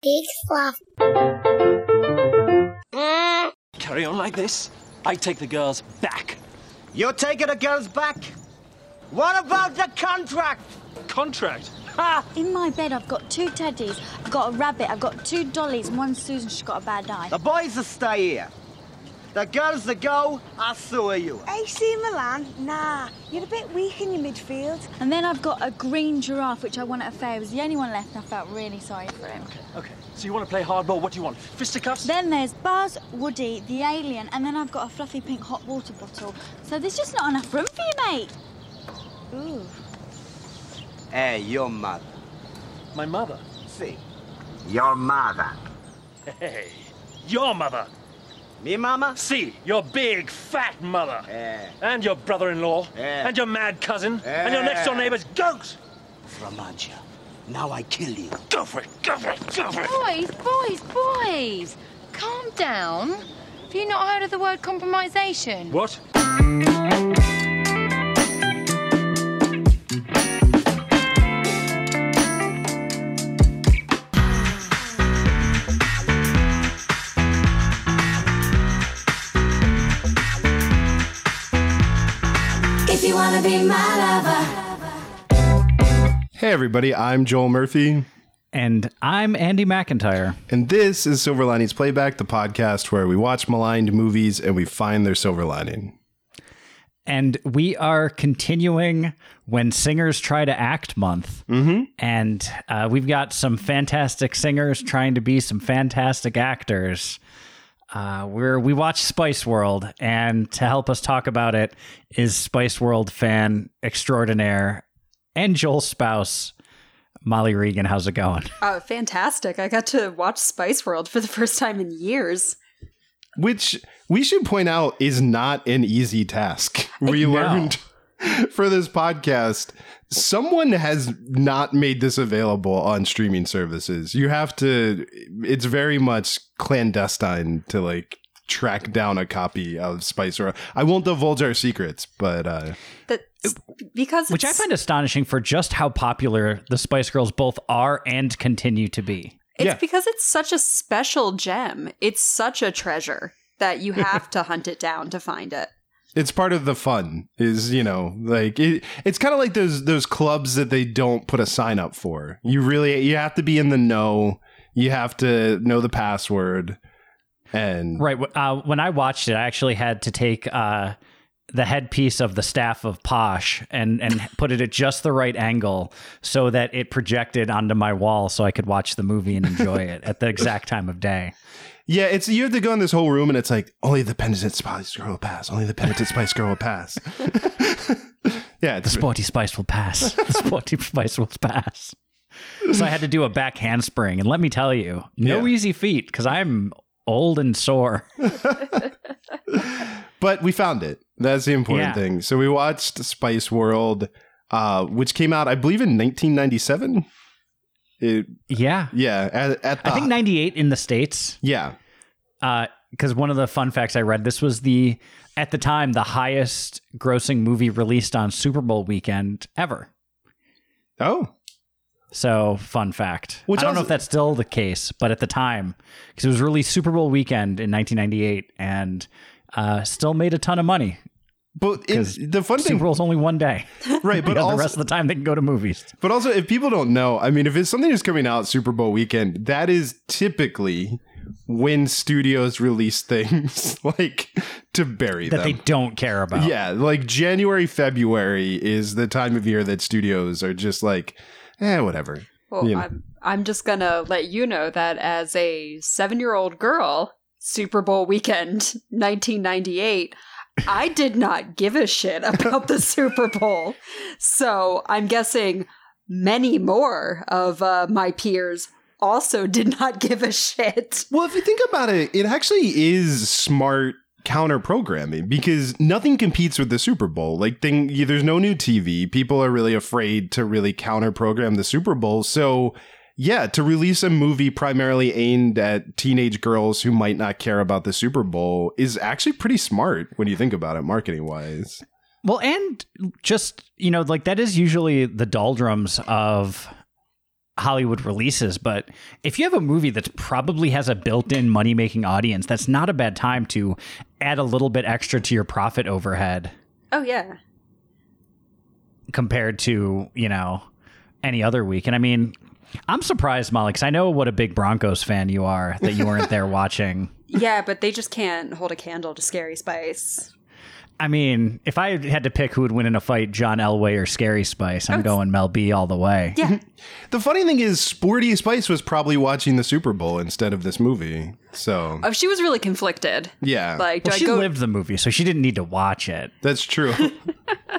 Big fluff. Carry on like this. I take the girls back. You're taking the girls back? What about the contract? Contract? Ha! In my bed, I've got two teddies, I've got a rabbit, I've got two dollies, and one Susan, she's got a bad eye. The boys will stay here. The girls that go, I'll sewer you. AC Milan? Nah, you're a bit weak in your midfield. And then I've got a green giraffe, which I won at a fair. It was the only one left, and I felt really sorry for him. Okay, okay. so you want to play hardball? What do you want? Fisticuffs? Then there's Buzz, Woody, the alien, and then I've got a fluffy pink hot water bottle. So there's just not enough room for you, mate. Ooh. Hey, your mother. My mother. See, your mother. Hey, your mother. Me mama? See, your big, fat mother. Yeah. And your brother-in-law. Yeah. And your mad cousin. And your next-door Yeah. neighbor's goat. Framagia. Now I kill you. Go for it, go for it, go for it. Boys, boys, boys! Calm down. Have you not heard of the word compromisation? What? You wanna be my lover. Hey, everybody, I'm Joel Murphy, And I'm Andy McIntyre. and this is Silver Linings Playback, the podcast where we watch maligned movies and we find their silver lining. And we are continuing When Singers Try to Act month. Mm-hmm. And uh, we've got some fantastic singers trying to be some fantastic actors. Uh, we're, we watch Spice World, and to help us talk about it is Spice World fan extraordinaire and Joel's spouse, Molly Regan. How's it going? Oh, fantastic. I got to watch Spice World for the first time in years. Which we should point out is not an easy task. We No. learned for this podcast. Someone has not made this available on streaming services. You have to, it's very much clandestine to like track down a copy of Spice World. I won't divulge our secrets, but uh, That because Which I find astonishing for just how popular the Spice Girls both are and continue to be. It's Yeah. because it's such a special gem. It's such a treasure that you have to hunt it down to find it. It's part of the fun is you know like it, it's kind of like those those clubs that they don't put a sign up for you really you have to be in the know you have to know the password and Right. Uh, when I watched it, I actually had to take uh, the headpiece of the staff of Posh and and put it at just the right angle so that it projected onto my wall, so I could watch the movie and enjoy it at the exact time of day. Yeah it's you have to go in this whole room and it's like only the penitent spice girl will pass only the penitent spice girl will pass yeah The sporty spice will pass. The sporty spice will pass. So I had to do a back handspring, and let me tell you, no Yeah. easy feat because I'm old and sore. but we found it that's the important Yeah. thing so we watched spice world uh which came out i believe in 1997 it, Yeah, yeah at, at the, I think '98 in the states. yeah because one of the fun facts I read, this was the at the time the highest grossing movie released on Super Bowl weekend ever. oh So fun fact. Which I don't know if that's still the case, but at the time, because it was released Super Bowl weekend in 1998 and uh, still made a ton of money. But it's, the fun thing, Super Bowl's only one day, right? But but also, the rest of the time they can go to movies. but also, if people don't know, I mean, if it's something that's coming out Super Bowl weekend, that is typically when studios release things like to bury That them. they don't care about. yeah, like January, February is the time of year that studios are just like, eh, whatever. Well, You know. I'm I'm just gonna let you know that as a seven year old girl, Super Bowl weekend, 1998. I did not give a shit about the Super Bowl. So I'm guessing many more of uh, my peers also did not give a shit. Well, if you think about it, it actually is smart counter programming because nothing competes with the Super Bowl. Like, thing, there's no new TV. People are really afraid to really counter program the Super Bowl. So, yeah, to release a movie primarily aimed at teenage girls who might not care about the Super Bowl is actually pretty smart when you think about it, marketing wise. Well, and just, you know, like that is usually the doldrums of Hollywood releases, but if you have a movie that probably has a built-in money-making audience, that's not a bad time to add a little bit extra to your profit overhead Oh yeah. compared to, you know, any other week. And I mean, I'm surprised, Molly, because I know what a big Broncos fan you are that you weren't there watching. Yeah, but they just can't hold a candle to Scary Spice. I mean, if I had to pick who would win in a fight, John Elway or Scary Spice, I'm going Mel B all the way. Yeah. The funny thing is, Sporty Spice was probably watching the Super Bowl instead of this movie. So, Oh, she was really conflicted. yeah, Like, do Well, I she go? lived the movie, so she didn't need to watch it. that's true.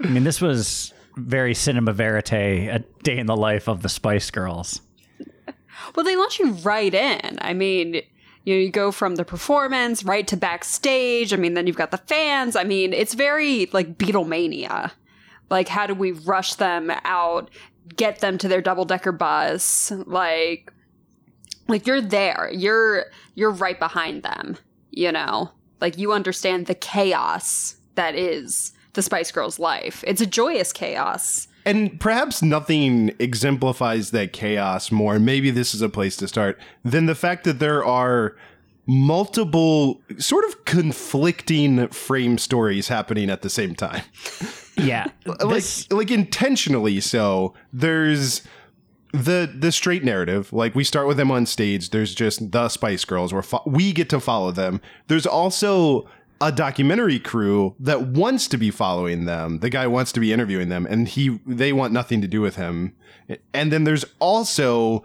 I mean, this was very cinema verite, a day in the life of the Spice Girls. Well, they launch you right in. I mean, you know, you go from the performance right to backstage. I mean, then you've got the fans. I mean, it's very like Beatlemania. Like, how do we rush them out, get them to their double decker bus? Like, like you're there. You're you're right behind them. You know, like you understand the chaos that is the Spice Girls' life. It's a joyous chaos. And perhaps nothing exemplifies that chaos more. Maybe this is a place to start than the fact that there are multiple sort of conflicting frame stories happening at the same time. Yeah, Like this, like intentionally so. There's the the straight narrative. Like we start with them on stage. There's just the Spice Girls. Where fo- we get to follow them. There's also a documentary crew that wants to be following them. The guy wants to be interviewing them, and he they want nothing to do with him. And then there's also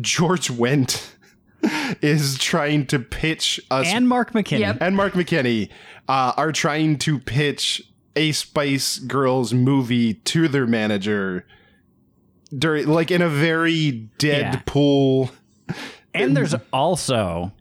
George Wendt is trying to pitch us and Mark McKinney. Yep. and Mark McKinney uh, are trying to pitch a Spice Girls movie to their manager during like in a very Deadpool. And there's also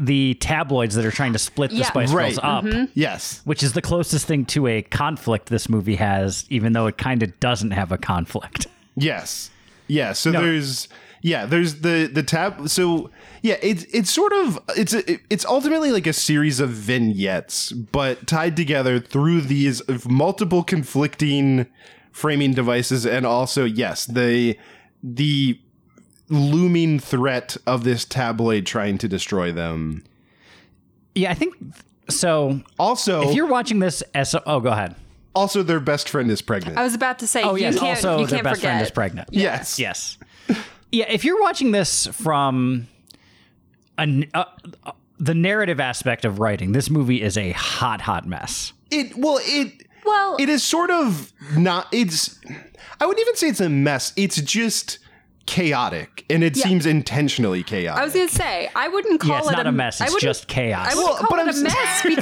the tabloids that are trying to split the Yeah. Spice Right. Girls up, mm-hmm. Yes. which is the closest thing to a conflict this movie has, even though it kind of doesn't have a conflict. Yes. Yeah. So No. there's yeah there's the the tab. So yeah, it's it's sort of it's a, it's ultimately like a series of vignettes, but tied together through these multiple conflicting framing devices, and also yes the the looming threat of this tabloid trying to destroy them. Yeah, I think so. Also, If you're watching this as oh, go ahead. also their best friend is pregnant. I was about to say, Oh you yes, can't, also you their can't best forget. friend is pregnant. yes. Yes. Yeah, if you're watching this from a, uh, uh, the narrative aspect of writing, this movie is a hot, hot mess. It well it Well, it is sort of not it's I wouldn't even say it's a mess. It's just chaotic and it Yeah. seems intentionally chaotic. I was gonna say I wouldn't call Yeah, it's it not a mess, I it's wouldn't- just chaos. I wouldn't Well, call but it I'm a s- mess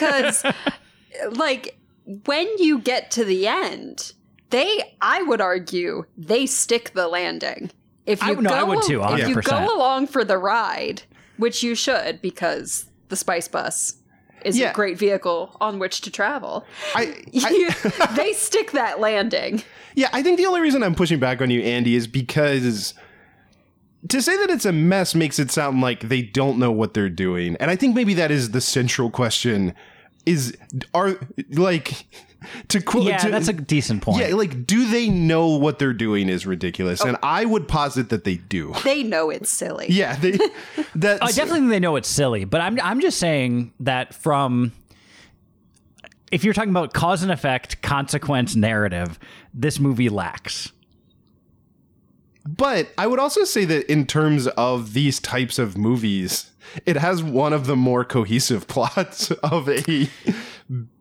because, like, when you get to the end, they I would argue they stick the landing. If I- you no, go, I would too, 100%. if you go along for the ride, which you should, because the Spice Bus is Yeah. a great vehicle on which to travel. I, You- they stick that landing. yeah, I think the only reason I'm pushing back on you, Andy, is because to say that it's a mess makes it sound like they don't know what they're doing. And I think maybe that is the central question is are like to quote Yeah, to- that's a decent point. Yeah, like do they know what they're doing is ridiculous. And oh. I would posit that they do. They know it's silly. Yeah, they that oh, I definitely think they know it's silly, but I'm I'm just saying that from if you're talking about cause and effect, consequence, narrative, this movie lacks. But I would also say that in terms of these types of movies, it has one of the more cohesive plots of a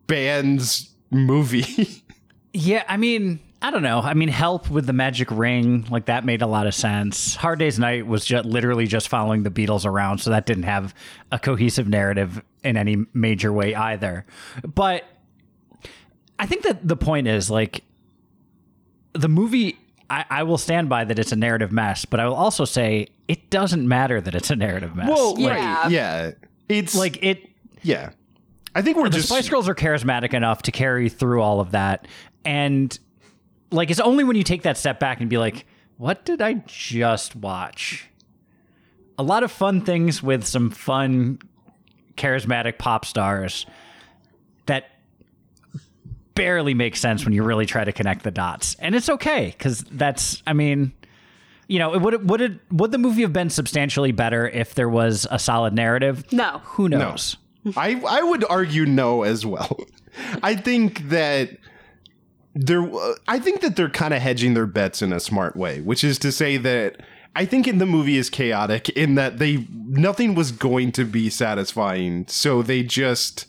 band's movie. Yeah, I mean, I don't know. I mean, Help with the Magic Ring, like that made a lot of sense. Hard Day's Night was just literally just following the Beatles around, so that didn't have a cohesive narrative in any major way either. But I think that the point is like the movie. I, I will stand by that it's a narrative mess, but I will also say it doesn't matter that it's a narrative mess. Yeah. right. Yeah. It's like like it yeah. I think we're the just Spice Girls are charismatic enough to carry through all of that. And like it's only when you take that step back and be like, what did I just watch? A lot of fun things with some fun charismatic pop stars that barely makes sense when you really try to connect the dots. And it's okay cuz that's I mean You know, it would would it would the movie have been substantially better if there was a solid narrative? No. Who knows? I I would argue no as well. I think that they're I think that they're kind of hedging their bets in a smart way, which is to say that I think in the movie is chaotic in that they nothing was going to be satisfying, so they just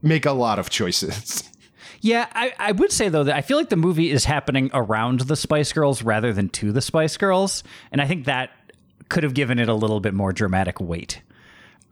make a lot of choices. Yeah, I, I would say though that I feel like the movie is happening around the Spice Girls rather than to the Spice Girls, and I think that could have given it a little bit more dramatic weight.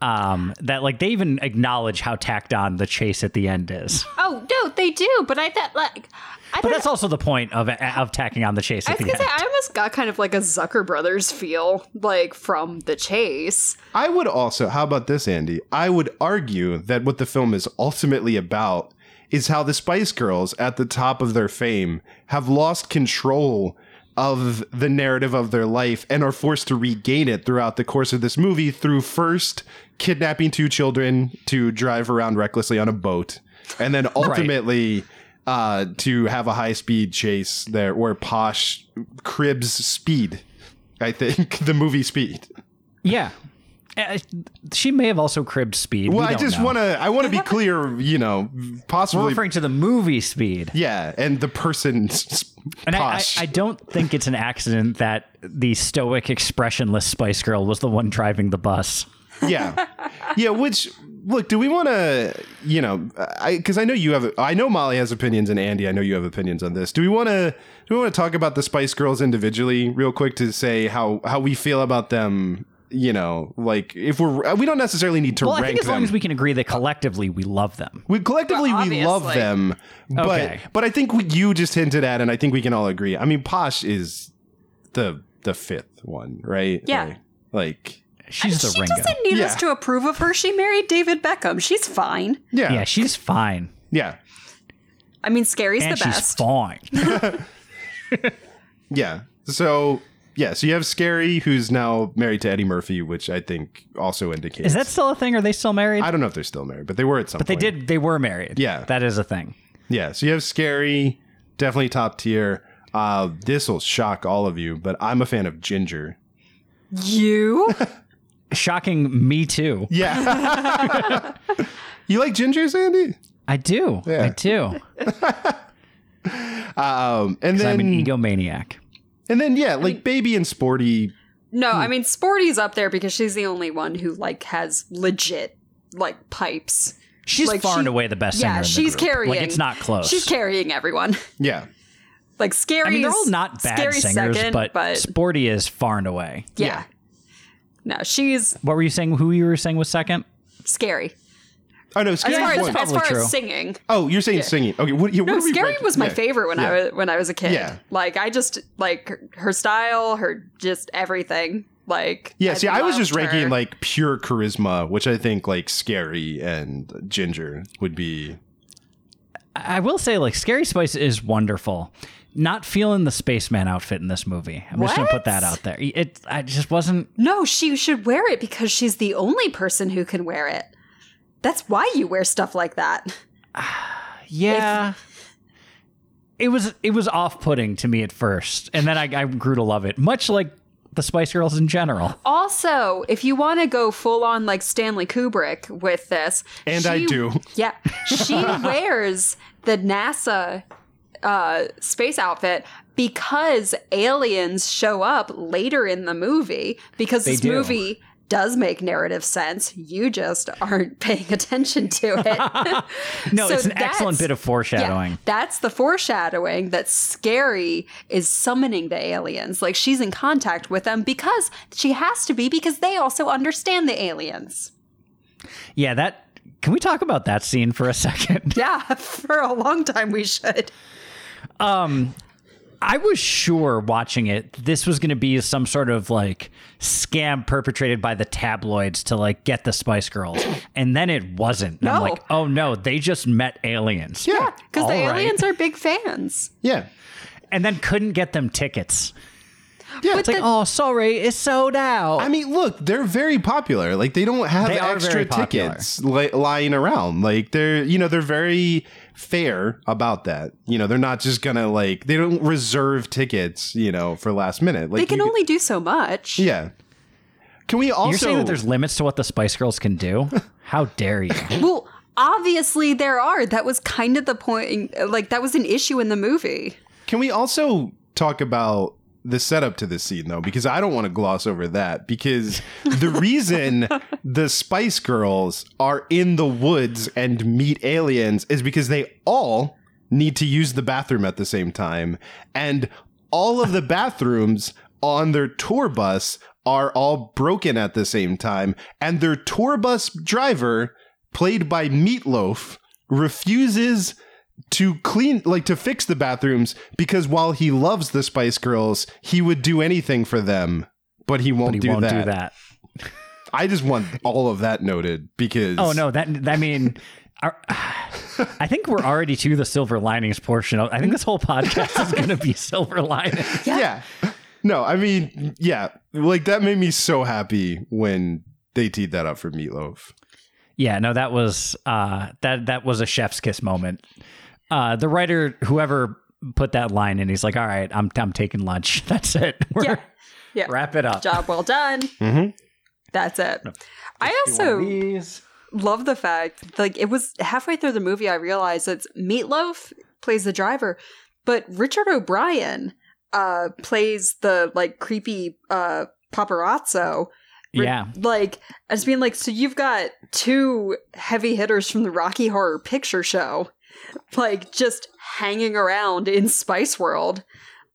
Um, that like they even acknowledge how tacked on the chase at the end is, Oh no, they do. But I thought like I but don't that's also the point of of tacking on the chase I at was the gonna end. say I almost got kind of like a Zucker Brothers feel, like from the chase. I would also, how about this, Andy? I would argue that what the film is ultimately about is how the Spice Girls, at the top of their fame, have lost control of the narrative of their life and are forced to regain it throughout the course of this movie through first kidnapping two children to drive around recklessly on a boat, and then ultimately. Uh, to have a high speed chase there where Posh cribs speed. I think the movie Speed. yeah, Eh, she may have also cribbed Speed. Well, We I don't just want to. I want to be clear. You know, We're possibly. referring to the movie Speed. yeah, and the person. s- And I, I, I don't think it's an accident that the stoic, expressionless Spice Girl was the one driving the bus. yeah, yeah. Which look, do we want to? You know, I because I know you have. I know Molly has opinions, and Andy, I know you have opinions on this. Do we want to? Do we want to talk about the Spice Girls individually, real quick, to say how how we feel about them? You know, like if we're uh, we don't necessarily need to Well, I think as long them. as we can agree that collectively we love them. We collectively Well, we love them, but Okay. but I think what you just hinted at, and I think we can all agree. I mean, Posh is the the fifth one, right? Yeah. Like, like She's the she Ringo. doesn't need us to approve of her. She married David Beckham. She's fine. yeah, Yeah, she's fine. yeah, I mean, Scary's and the she's best. fine. yeah. So yeah, so you have Scary, who's now married to Eddie Murphy, which I think also indicates. Is that still a thing? Are they still married? I don't know if they're still married, but they were at some. but they point. did. They were married. Yeah. that is a thing. Yeah. So you have Scary, definitely top tier. Uh, this will shock all of you, but I'm a fan of Ginger. You? Shocking. Me too. Yeah. you like Ginger, Sandy? I do. Yeah. I do. Um, and 'Cause then I'm an egomaniac. And then yeah, like baby and sporty. No, I hmm. mean Sporty's up there because she's the only one who like has legit like pipes. She's Like, far and away the best singer. Yeah, in the she's group. carrying. Like it's not close. She's carrying everyone. Yeah. Like scary. I mean, they're all not bad singers, second, but, but Sporty is far and away. yeah. No, she's What were you saying? Who you were saying was second? scary. Oh no, As Scary. far, as, one. as probably far true. as singing. oh, you're saying singing. Okay. What, yeah, what No, are Scary ranking? was my Yeah. favorite when Yeah. I was when I was a kid. Yeah. Like I just like her, her style, her just everything. Like Yeah, see, I was just loved ranking like pure charisma, which I think like Scary and Ginger would be. I will say, like, Scary Spice is wonderful. Not feeling the spaceman outfit in this movie. I'm just gonna put that out there. It, I just wasn't. No, she should wear it because she's the only person who can wear it. That's why you wear stuff like that. Yeah. it was it was off putting to me at first, and then I, I grew to love it. Much like the Spice Girls in general. Also, if you want to go full on like Stanley Kubrick with this, And I do. Yeah, she wears the NASA uh, space outfit because aliens show up later in the movie. Because They this do. movie does make narrative sense. You just aren't paying attention to it. No, So it's an excellent bit of foreshadowing. Yeah, that's the foreshadowing that Scary is summoning the aliens. Like she's in contact with them because she has to be because they also understand the aliens. Yeah, that. Can we talk about that scene for a second? Yeah, for a long time we should. Um, I was sure watching it, this was going to be some sort of like scam perpetrated by the tabloids to like get the Spice Girls. And then it wasn't. And I'm like, oh no, they just met aliens. Yeah. Because the All right. aliens are big fans. Yeah. And then couldn't get them tickets. Yeah. It's like, oh, sorry, it's sold out. I mean, look, they're very popular. Like they don't have They extra tickets li- lying around. Like they're, you know, they're very fair about that. You know, they're not just gonna like they don't reserve tickets, you know, for last minute. Like they can you- only do so much. Yeah. Can we also You're saying that there's limits to what the Spice Girls can do? How dare you? Well, obviously there are. That was kind of the point. Like that was an issue in the movie. Can we also talk about the setup to this scene though? Because I don't want to gloss over that. Because the reason the Spice Girls are in the woods and meet aliens is because they all need to use the bathroom at the same time. And all of the bathrooms on their tour bus are all broken at the same time. And their tour bus driver, played by Meatloaf, refuses to clean like to fix the bathrooms because while he loves the Spice Girls, he would do anything for them, but he won't, But he do, won't that. do that. I just want all of that noted because Oh no, that I mean, our, I think we're already to the silver linings portion. Of, I think this whole podcast is going to be silver linings. yeah. No, I mean, yeah, like that made me so happy when they teed that up for Meatloaf. Yeah, no, that was uh, that that was a chef's kiss moment. Uh, the writer, whoever put that line in, he's like, "All right, I'm I'm taking lunch. That's it. We're, Yeah. Yeah. Wrap it up. Job well done. Mhm. That's it. I also love the fact like it was halfway through the movie I realized that Meatloaf plays the driver, but Richard O'Brien uh plays the like creepy uh paparazzo. Yeah. Like as being like, so you've got two heavy hitters from the Rocky Horror Picture Show, like just hanging around in Spice World.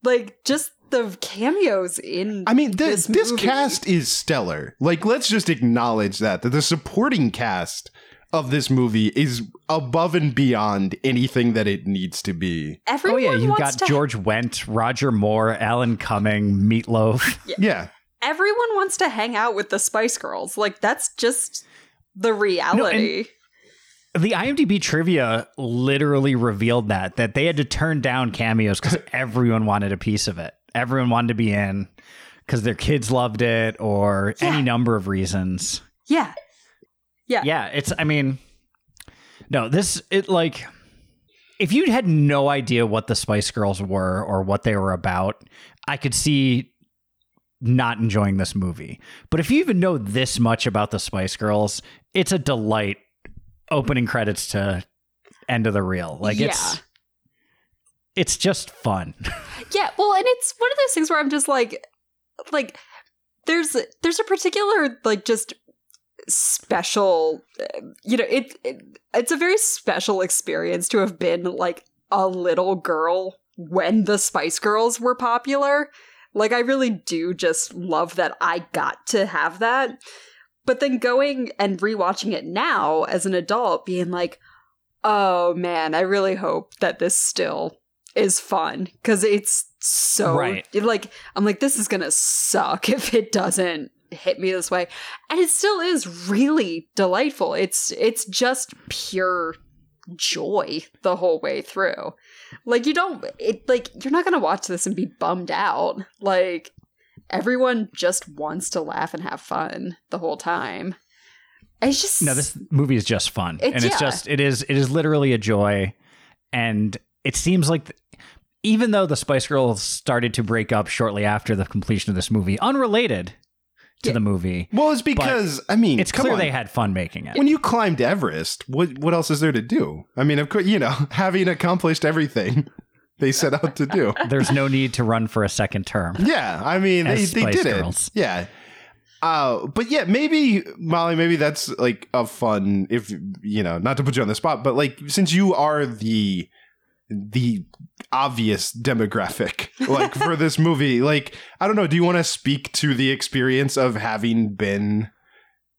Like just the cameos in I mean, this this, movie. cast is stellar. Like, let's just acknowledge that that the supporting cast of this movie is above and beyond anything that it needs to be. Oh yeah, you've got to George Wendt, Roger Moore, Alan Cumming, Meatloaf. Yeah. everyone wants to hang out with the Spice Girls. Like that's just the reality. The IMDb trivia literally revealed that that they had to turn down cameos because everyone wanted a piece of it. Everyone wanted to be in because their kids loved it or any number of reasons. yeah. Yeah. Yeah, it's. I mean, no, this it like if you had no idea what the Spice Girls were or what they were about, I could see not enjoying this movie. But if you even know this much about the Spice Girls, it's a delight. Opening credits to end of the reel, like it's Yeah. it's just fun. Yeah, well, and it's one of those things where I'm just like like there's there's a particular like just special you know, it, it it's a very special experience to have been like a little girl when the Spice Girls were popular. Like I really do just love that I got to have that. But then going and rewatching it now as an adult being like, "Oh man, I really hope that this still is fun because it's so Right. like I'm like this is gonna suck if it doesn't hit me this way, and it still is really delightful. It's it's just pure joy the whole way through. Like you don't it like you're not gonna watch this and be bummed out. Like everyone just wants to laugh and have fun the whole time. It's just No, this movie is just fun, It's- and it's yeah. just it is it is literally a joy, and it seems like th- even though the Spice Girls started to break up shortly after the completion of this movie, unrelated to the movie, Well, it's because I mean, it's come clear on. they had fun making it. When you climbed Everest, what what else is there to do? I mean, of course, you know, having accomplished everything they set out to do. There's no need to run for a second term. Yeah, I mean, they, they did Girls. it. Yeah. Uh, but yeah, maybe Molly, maybe that's like a fun if you know, not to put you on the spot, but like since you are the the obvious demographic like for this movie, like I don't know, do you want to speak to the experience of having been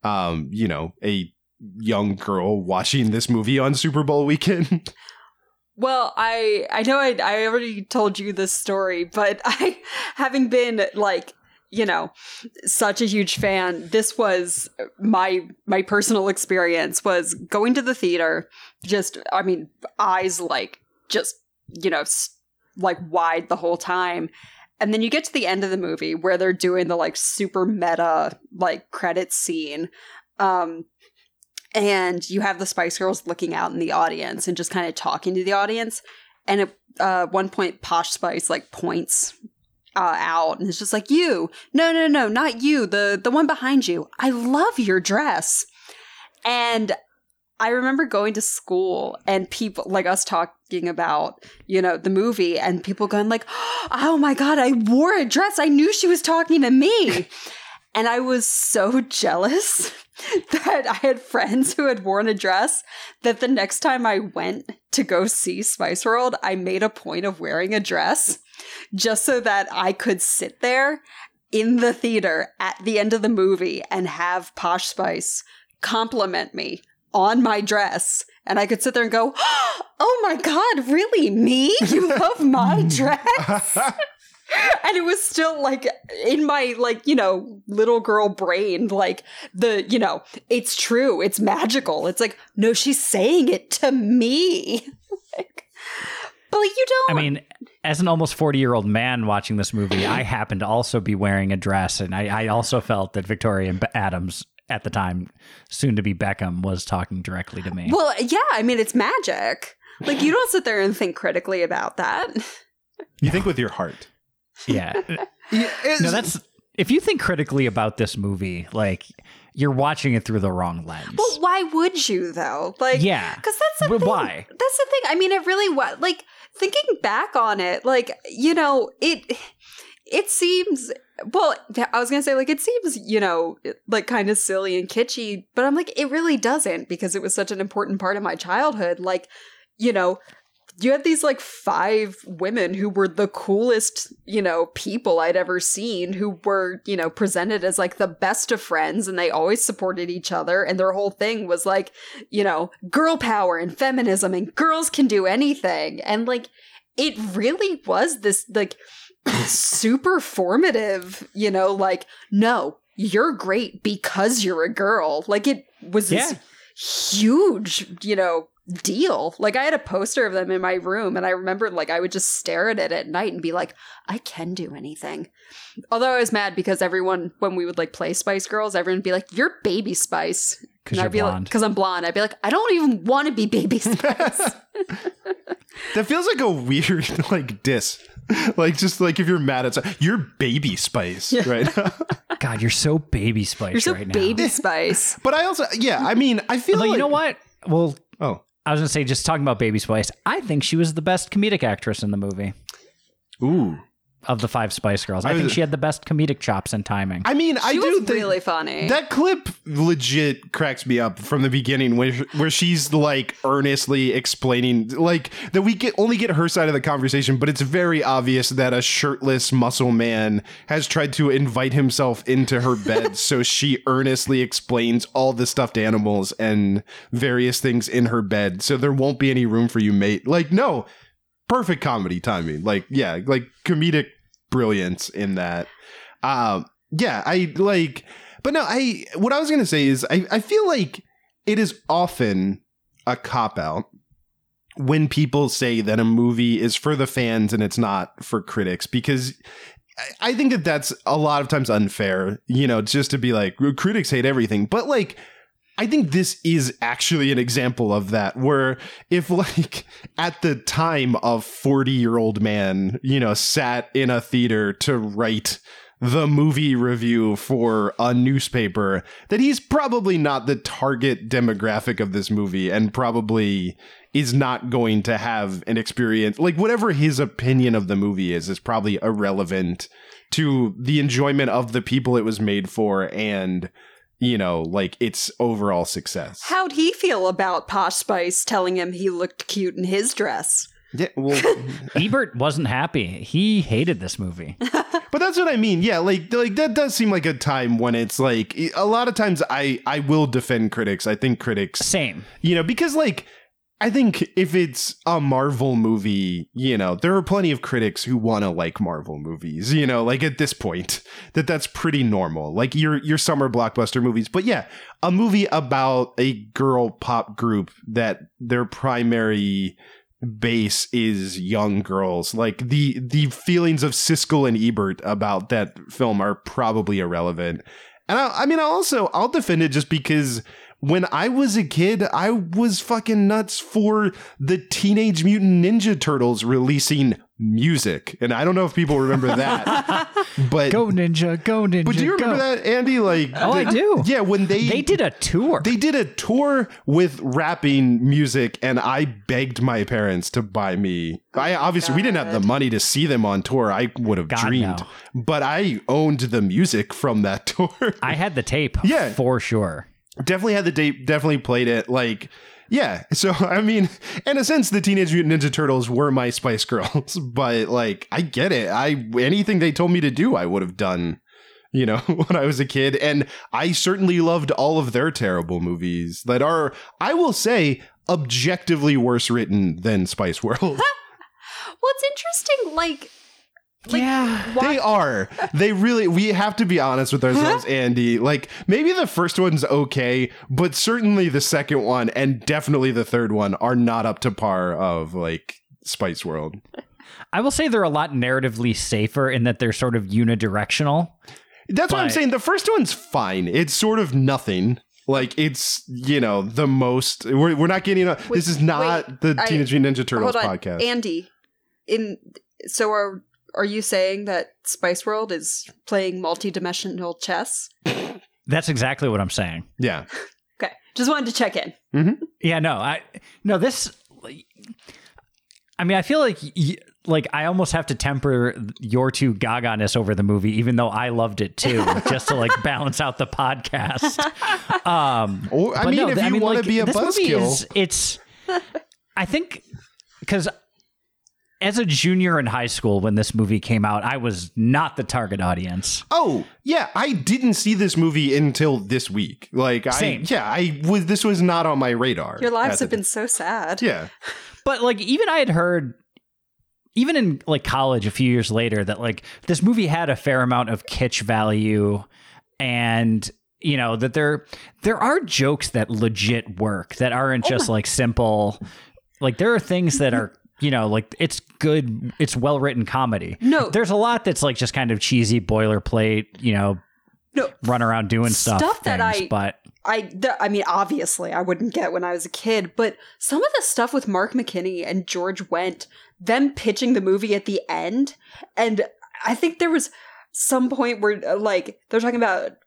um, you know, a young girl watching this movie on Super Bowl weekend? Well, I I know I I already told you this story, but I having been like you know such a huge fan this was my my personal experience was going to the theater just i mean eyes like just you know like wide the whole time. And then you get to the end of the movie where they're doing the like super meta like credit scene. Um and you have the Spice Girls looking out in the audience and just kind of talking to the audience. And at uh, one point, Posh Spice like points uh, out and it's just like you no no no not you the the one behind you. I love your dress. And i remember going to school and people like us talking about you know the movie and people going like oh my god i wore a dress. I knew she was talking to me. And i was so jealous that i had friends who had worn a dress that the next time i went to go see spice world i made a point of wearing a dress just so that I could sit there in the theater at the end of the movie and have Posh Spice compliment me on my dress. And I could sit there and go, Oh my God, really? Me? You love my dress? and it was still like in my like you know little girl brain like the you know it's true it's magical it's like no she's saying it to me like, but like you don't I mean, as an almost 40 year old man watching this movie, I happened to also be wearing a dress. And I, I also felt that Victoria Adams, at the time, soon to be Beckham, was talking directly to me. Well, yeah, I mean, it's magic. Like, you don't sit there and think critically about that. You think with your heart. Yeah. Yeah, No, that's. If you think critically about this movie, like, you're watching it through the wrong lens. Well, why would you, though? Like, Yeah. Because that's the But thing. why? That's the thing. I mean, it really was. Like, thinking back on it, like, you know, it. It seems well. I was gonna say like it seems you know like kind of silly and kitschy, but I'm like it really doesn't because it was such an important part of my childhood. Like you know, you had these like five women who were the coolest, you know, people I'd ever seen who were, you know, presented as like the best of friends and they always supported each other. And their whole thing was like, you know, girl power and feminism and girls can do anything. And like, it really was this like super formative, you know, like, no, you're great because you're a girl. Like, it was this huge, you know, deal. Like I had a poster of them in my room and I remember like I would just stare at it at night and be like, I can do anything. Although I was mad because everyone when we would like play Spice Girls, everyone would be like, You're baby spice. 'Cause And I'd you're be blonde. like, because I'm blonde. I'd be like, I don't even want to be baby spice. That feels like a weird like diss. Like just like if you're mad at some- you're baby spice, right? God, you're so baby spice You're so right now. baby spice. but I also yeah, I mean, I feel Although, like you know what? Well, Oh. I was gonna say, just talking about Baby Spice, I think she was the best comedic actress in the movie Ooh. Of the five Spice Girls. I, I think was- she had the best comedic chops and timing. I mean, I She do was think really funny. That clip legit cracks me up from the beginning, where where she's like earnestly explaining, like that we get only get her side of the conversation, but it's very obvious that a shirtless muscle man has tried to invite himself into her bed, so she earnestly explains all the stuffed animals and various things in her bed, so there won't be any room for you, mate. Like, no, perfect comedy timing. Like, yeah, like comedic brilliance in that. Um, yeah, I like, but no, I, what I was going to say is I, I feel like it is often a cop out when people say that a movie is for the fans and it's not for critics because I- I think that that's a lot of times unfair, you know, just to be like, critics hate everything. But like, I think this is actually an example of that, where if like at the time of 40 year old man, you know, sat in a theater to write the movie review for a newspaper, that he's probably not the target demographic of this movie and probably is not going to have an experience like whatever his opinion of the movie is is probably irrelevant to the enjoyment of the people it was made for and you know like its overall success How'd he feel about Posh Spice telling him he looked cute in his dress? yeah well Ebert wasn't happy. He hated this movie. but that's what i mean yeah like like that does seem like a time when it's like a lot of times i i will defend critics i think critics Same. you know because like i think if it's a marvel movie you know there are plenty of critics who want to like marvel movies you know like at this point that that's pretty normal. Like your your summer blockbuster movies. But yeah a movie about a girl pop group that their primary base is young girls. Like the the feelings of siskel and ebert about that film are probably irrelevant. And I, I mean, I'll also I'll defend it just because when I was a kid, I was fucking nuts for the Teenage Mutant Ninja Turtles releasing music. And I don't know if people remember that. but Go ninja, go ninja. but do you remember go. that, Andy? Like Oh, I do. Yeah, when they They did a tour. they did a tour with rapping music, and I begged my parents to buy me. I obviously we didn't have the money to see them on tour. I would have God, dreamed, no. but I owned the music from that tour. I had the tape. Yeah. for sure. Definitely had the date. Definitely played it. Like. Yeah, so I mean, in a sense, the Teenage Mutant Ninja Turtles were my Spice Girls, but like, I get it. I anything they told me to do, I would have done. You know, when I was a kid, and I certainly loved all of their terrible movies that are, I will say, objectively worse written than Spice World. Well, it's interesting. Like, yeah. they are. They really. We have to be honest with ourselves, Andy. Like maybe the first one's okay, but certainly the second one and definitely the third one are not up to par of like Spice World. I will say they're a lot narratively safer in that they're sort of unidirectional. That's what I'm saying. The first one's fine. It's sort of nothing. Like it's you know the most. We're, we're not getting. A, this is not wait, the Teenage Mutant Ninja Turtles hold on, podcast. Andy. In so are are you saying that Spice World is playing multi-dimensional chess? That's exactly what I'm saying. yeah. Okay, just wanted to check in. Yeah, no, I no this. I mean, I feel like y- like I almost have to temper your two gaga-ness over the movie, even though I loved it too, just to like balance out the podcast. Um, Or I mean, no, if I you mean, want like, to be a movie buzzkill, is it's. I think because as a junior in high school when this movie came out, I was not the target audience. Oh, yeah, I didn't see this movie until this week. Like Same. I yeah, I was this was not on my radar. Your lives have been so sad. Yeah. But like even I had heard even in like college a few years later that like this movie had a fair amount of kitsch value and you know that there there are jokes that legit work that aren't oh just like simple like there are things that are you know like it's good it's well written comedy No. there's a lot that's like just kind of cheesy boilerplate you know No, run around doing stuff, Stuff that things, I- but I, th- I mean, obviously, I wouldn't get when I was a kid, but some of the stuff with Mark McKinney and George Wendt, them pitching the movie at the end, and I think there was some point where, like, they're talking about,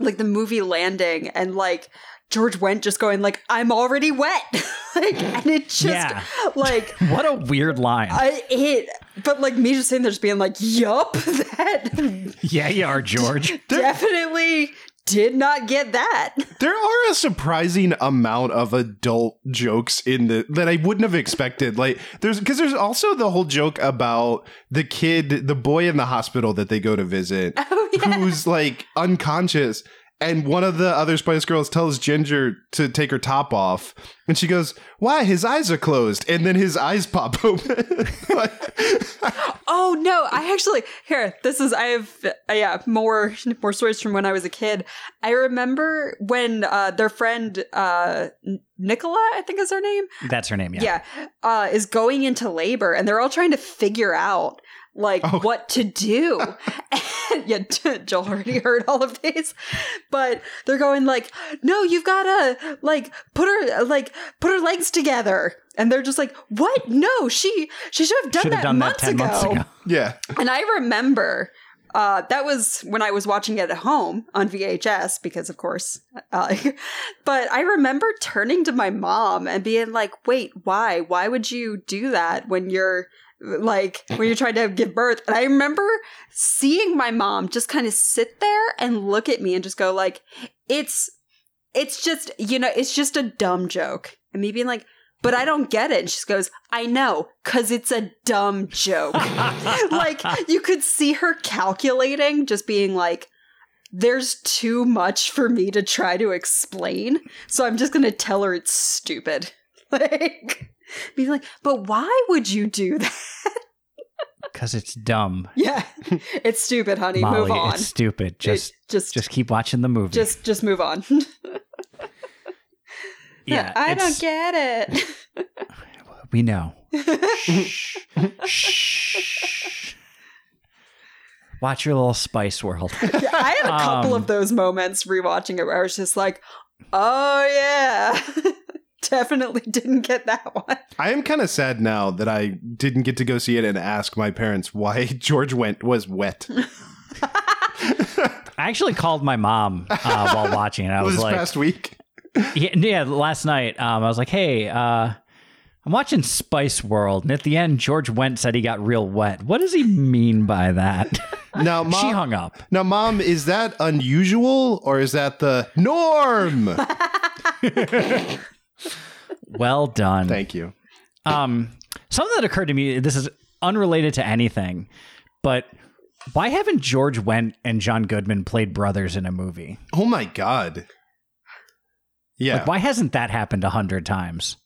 like, the movie landing, and, like, George Wendt just going, like, I'm already wet. like, and it just, Yeah. like, what a weird line I, it, but, like, me just sitting there just being like, yup, that yeah you are george definitely did not get that. There are a surprising amount of adult jokes in the that I wouldn't have expected. Like there's because there's also the whole joke about the kid, the boy in the hospital that they go to visit, Oh, yeah. who's like unconscious. And one of the other Spice Girls tells Ginger to take her top off. And she goes, Why? His eyes are closed. And then his eyes pop open. Like- Oh no! I actually here. This is I have uh, yeah more more stories from when I was a kid. I remember when uh, their friend uh, Nicola, I think is her name. that's her name yeah Yeah, uh, is going into labor, and they're all trying to figure out like Oh. what to do. and, yeah, Joel already heard all of these, but they're going like, "No, you've gotta like put her like put her legs together." And they're just like, "What? No, she she should have done, should have that, done that months 10 ago. months ago yeah. And I remember uh, that was when I was watching it at home on VHS, because of course. Uh, but I remember turning to my mom and being like, "Wait, why? Why would you do that when you're like when you're trying to give birth?" And I remember seeing my mom just kind of sit there and look at me and just go like, "It's, it's just you know, it's just a dumb joke," and me being like. But I don't get it. And she goes, I know, because it's a dumb joke. like, you could see her calculating, just being like, there's too much for me to try to explain. So I'm just going to tell her it's stupid. Like, being like, but why would you do that? because it's dumb Yeah, it's stupid, honey. Molly, move on. it's stupid. Just, just, just keep watching the movie. just, just move on. yeah, I don't get it. We know. Shh. Shh. Watch your little Spice World. Yeah, I had a couple Um, of those moments rewatching it where I was just like, Oh yeah. Definitely didn't get that one. I am kind of sad now that I didn't get to go see it and ask my parents why George Wendt was wet. I actually called my mom uh, while watching it. I was was like, past week. yeah, yeah, last night, um, I was like, hey, uh, I'm watching Spice World, and at the end, George Wendt said he got real wet. What does he mean by that? Now, mom, she hung up. Now, mom, is that unusual or is that the norm? Well done. Thank you. Um, something that occurred to me. This is unrelated to anything, but why haven't George Wendt and John Goodman played brothers in a movie? Oh my god. Yeah. Like, why hasn't that happened a hundred times?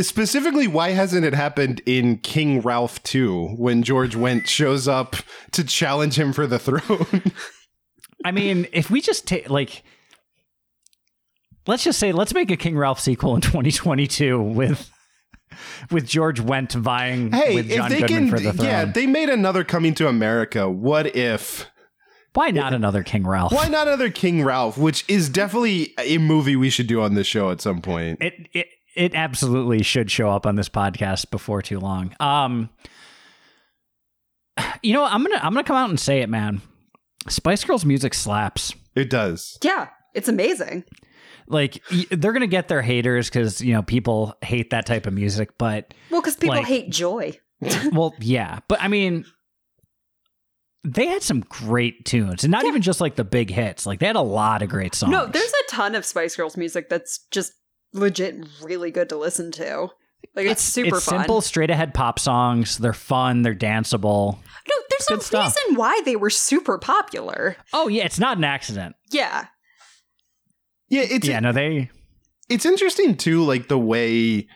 Specifically, why hasn't it happened in King Ralph 2 when George Wendt shows up to challenge him for the throne? I mean, if we just take like, let's just say, let's make a King Ralph sequel in 2022 with with George Wendt vying hey, with if John they Goodman can, for the throne. yeah, they made another Coming to America. What if? why not another King Ralph? Why not another King Ralph? Which is definitely a movie we should do on this show at some point. It it it absolutely should show up on this podcast before too long. Um, you know, I'm gonna I'm gonna come out and say it, man. Spice Girls music slaps. It does. Yeah, it's amazing. Like they're gonna get their haters because you know people hate that type of music, but Well, because people Like- hate joy. well, yeah, but I mean, they had some great tunes, and not even just like the big hits. Like they had a lot of great songs. No, there's a ton of Spice Girls music that's just legit really good to listen to. Like it's, super it's fun. simple, straight ahead pop songs. They're fun. They're danceable. No, there's stuff. reason why they were super popular. Oh yeah, it's not an accident. Yeah. Yeah, it's yeah, no, they. it's interesting too, like the way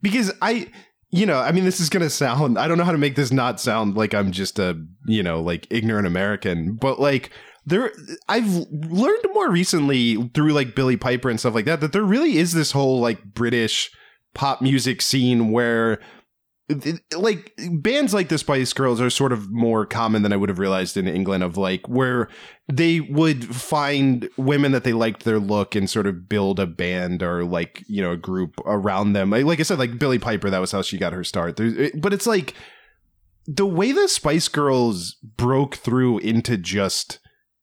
because I you know, I mean this is gonna sound I don't know how to make this not sound like I'm just a, you know, like ignorant American, but like there I've learned more recently through like Billie Piper and stuff like that that there really is this whole like British pop music scene where like bands like the Spice Girls are sort of more common than I would have realized in England of like where they would find women that they liked their look and sort of build a band or like you know a group around them. Like, I said like Billie Piper that was how she got her start. But it's like the way the Spice Girls broke through into just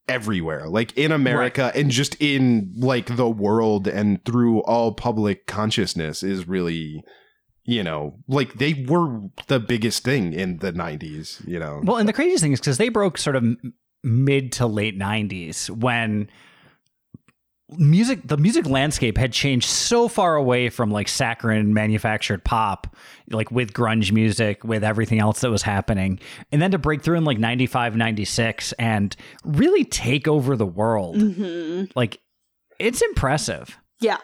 everywhere like in America and just in like the world and through all public consciousness is really you know, like they were the biggest thing in the 90s, you know. Well, and the craziest thing is because they broke sort of mid to late 90s when music the music landscape had changed so far away from like saccharine manufactured pop like with grunge music with everything else that was happening and then to break through in like 95 96 and really take over the world mm-hmm. like it's impressive Yeah.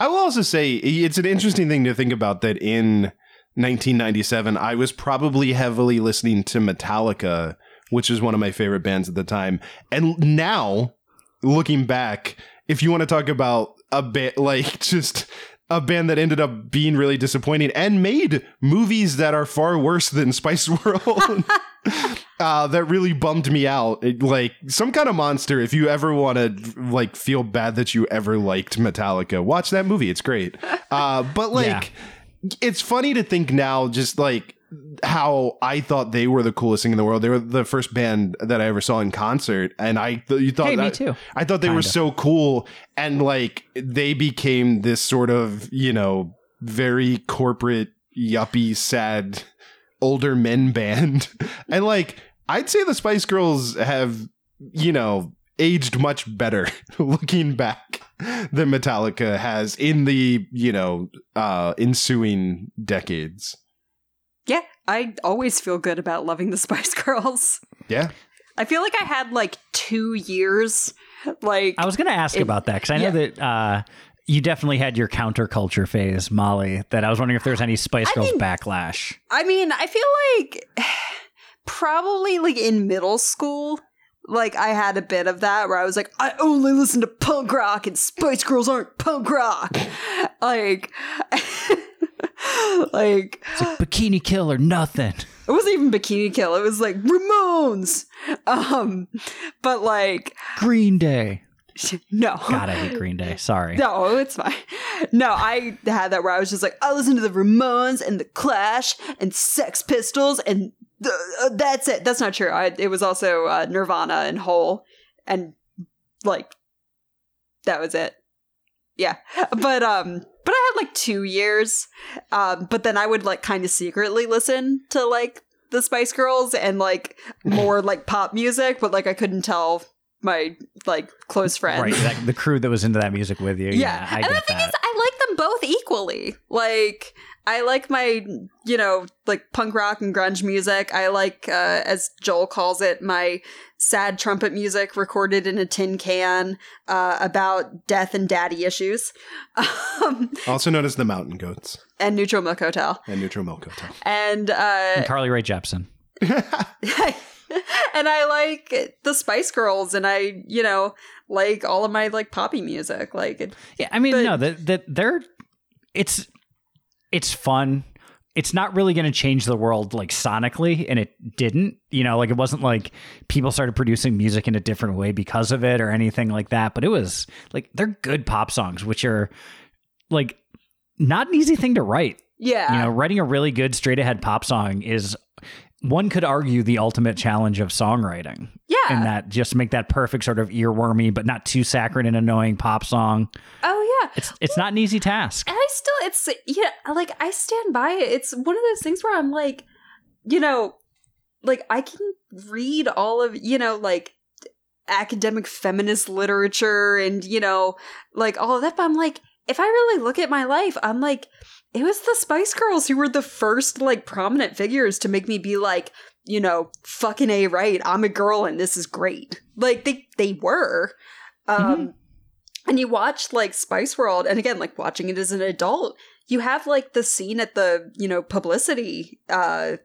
I will also say it's an interesting thing to think about that in 1997, I was probably heavily listening to Metallica, which is one of my favorite bands at the time. And now, looking back, if you want to talk about a bit like just a band that ended up being really disappointing and made movies that are far worse than Spice World. uh, that really bummed me out. It- like some kind of monster. If you ever want to like feel bad that you ever liked Metallica, watch that movie. It's great. Uh, but like, Yeah. it's funny to think now, just like how I thought they were the coolest thing in the world. They were the first band that I ever saw in concert, and I th- you thought Hey, me too. I thought they were Kinda. so cool, and like they became this sort of you know very corporate yuppie sad older men band, and like I'd say the Spice Girls have you know aged much better looking back than Metallica has in the you know uh ensuing decades. Yeah. I always feel good about loving the Spice Girls. Yeah. I feel like I had like two years. Like I was going to ask It- about that because I know that uh, you definitely had your counterculture phase, Molly. That I was wondering if there was any Spice I Girls mean- backlash. I mean, I feel like probably like in middle school, like I had a bit of that where I was like, I only listen to punk rock and Spice Girls aren't punk rock. like, like like Bikini Kill or nothing. it wasn't even Bikini Kill. It was like Ramones. Um, but like, Green Day. no. God, I hate Green Day. Sorry. No, it's fine. No, I had that where I was just like, I listen to the Ramones and the Clash and Sex Pistols and uh, that's it. That's not true. I, it was also uh, Nirvana and Hole and like that was it. Yeah, but um, but I had like two years. Um, but then I would like kind of secretly listen to like the Spice Girls and like more like pop music, but like I couldn't tell my like close friends. Right, that, the crew that was into that music with you. Yeah. I and the get thing that. is, I like them both equally. Like, I like my, you know, like punk rock and grunge music. I like, uh, as Joel calls it, my sad trumpet music recorded in a tin can uh, about death and daddy issues. Um, Also known as the Mountain Goats and Neutral Milk Hotel. and Neutral Milk Hotel. And, uh, and Carly Rae Jepsen. and I like the Spice Girls, and I, you know, like all of my like poppy music. Like, it, Yeah, I mean, But- no, that that they're it's it's fun. It's not really going to change the world like sonically, and it didn't. You know, like it wasn't like people started producing music in a different way because of it or anything like that. But it was like they're good pop songs, which are like not an easy thing to write. yeah, You know, writing a really good straight ahead pop song is one could argue the ultimate challenge of songwriting. yeah. And that just make that perfect sort of earwormy, but not too saccharine and annoying pop song. oh yeah. It's it's not an easy task. And I still, it's, yeah, like I stand by it. It's one of those things where I'm like, you know, like I can read all of, you know, like academic feminist literature and, you know, like all of that. But I'm like, if I really look at my life, I'm like, it was the Spice Girls who were the first, like, prominent figures to make me be like, you know, fucking A right. I'm a girl and this is great. Like, they, they were. Um, and you watch like Spice World, and again, like watching it as an adult, you have like the scene at the you know publicity uh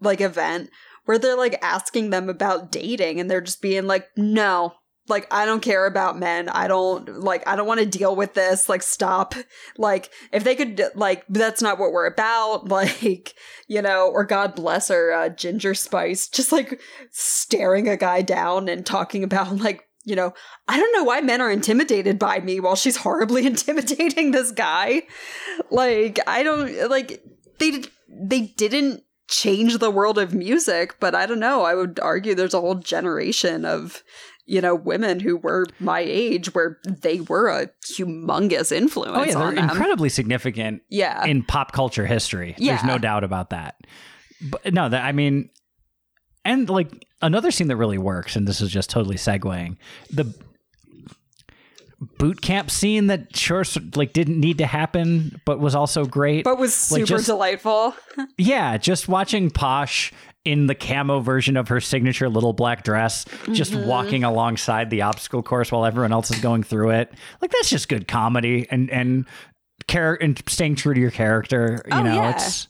like event where they're like asking them about dating, and they're just being like, no. Like I don't care about men. I don't like I don't want to deal with this. Like stop. Like if they could like that's not what we're about. Like, you know, or God bless her uh, Ginger Spice just like staring a guy down and talking about like you know, I don't know why men are intimidated by me while she's horribly intimidating this guy. Like, I don't like they they didn't change the world of music, but I don't know. I would argue there's a whole generation of you know women who were my age where they were a humongous influence. Oh yeah, they're them. incredibly significant Yeah, in pop culture history. There's no doubt about that. But no, that I mean, and like another scene that really works, and this is just totally segueing the boot camp scene that sure like didn't need to happen, but was also great. but was super like, just- delightful. Yeah, just watching Posh in the camo version of her signature little black dress, just Mm-hmm. walking alongside the obstacle course while everyone else is going through it. Like that's just good comedy and and care and staying true to your character. You Oh, know, yeah. it's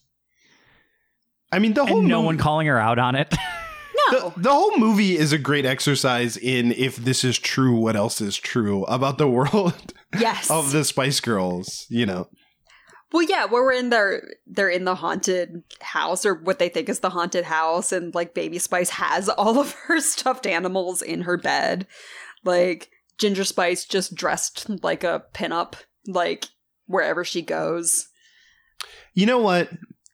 I mean, the whole and no movie- one calling her out on it. the, the whole movie is a great exercise in if this is true, what else is true about the world Yes. of the Spice Girls. You know, Well, yeah, where we're in their they're in the haunted house or what they think is the haunted house, and like Baby Spice has all of her stuffed animals in her bed. Like Ginger Spice just dressed like a pinup, like wherever she goes. you know what?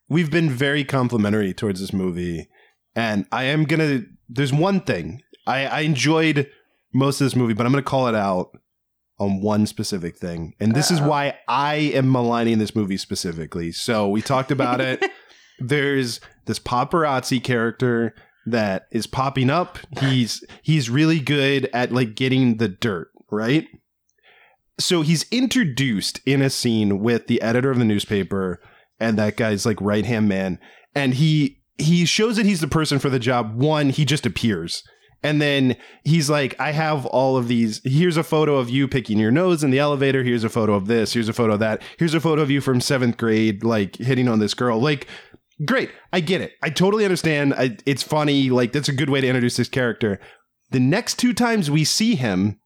We've been very complimentary towards this movie, and I am gonna. There's one thing I, I enjoyed most of this movie, but I'm gonna call it out on one specific thing, and this is why I am maligning this movie specifically. So we talked about it. There's this paparazzi character that is popping up. He's he's really good at like getting the dirt, right? So he's introduced in a scene with the editor of the newspaper and that guy's like right hand man, and he he shows that he's the person for the job. One, he just appears. And then he's like, I have all of these. Here's a photo of you picking your nose in the elevator. Here's a photo of this. Here's a photo of that. Here's a photo of you from seventh grade, like hitting on this girl. Like, great. I get it. I totally understand. I, it's funny. Like, that's a good way to introduce this character. The next two times we see him,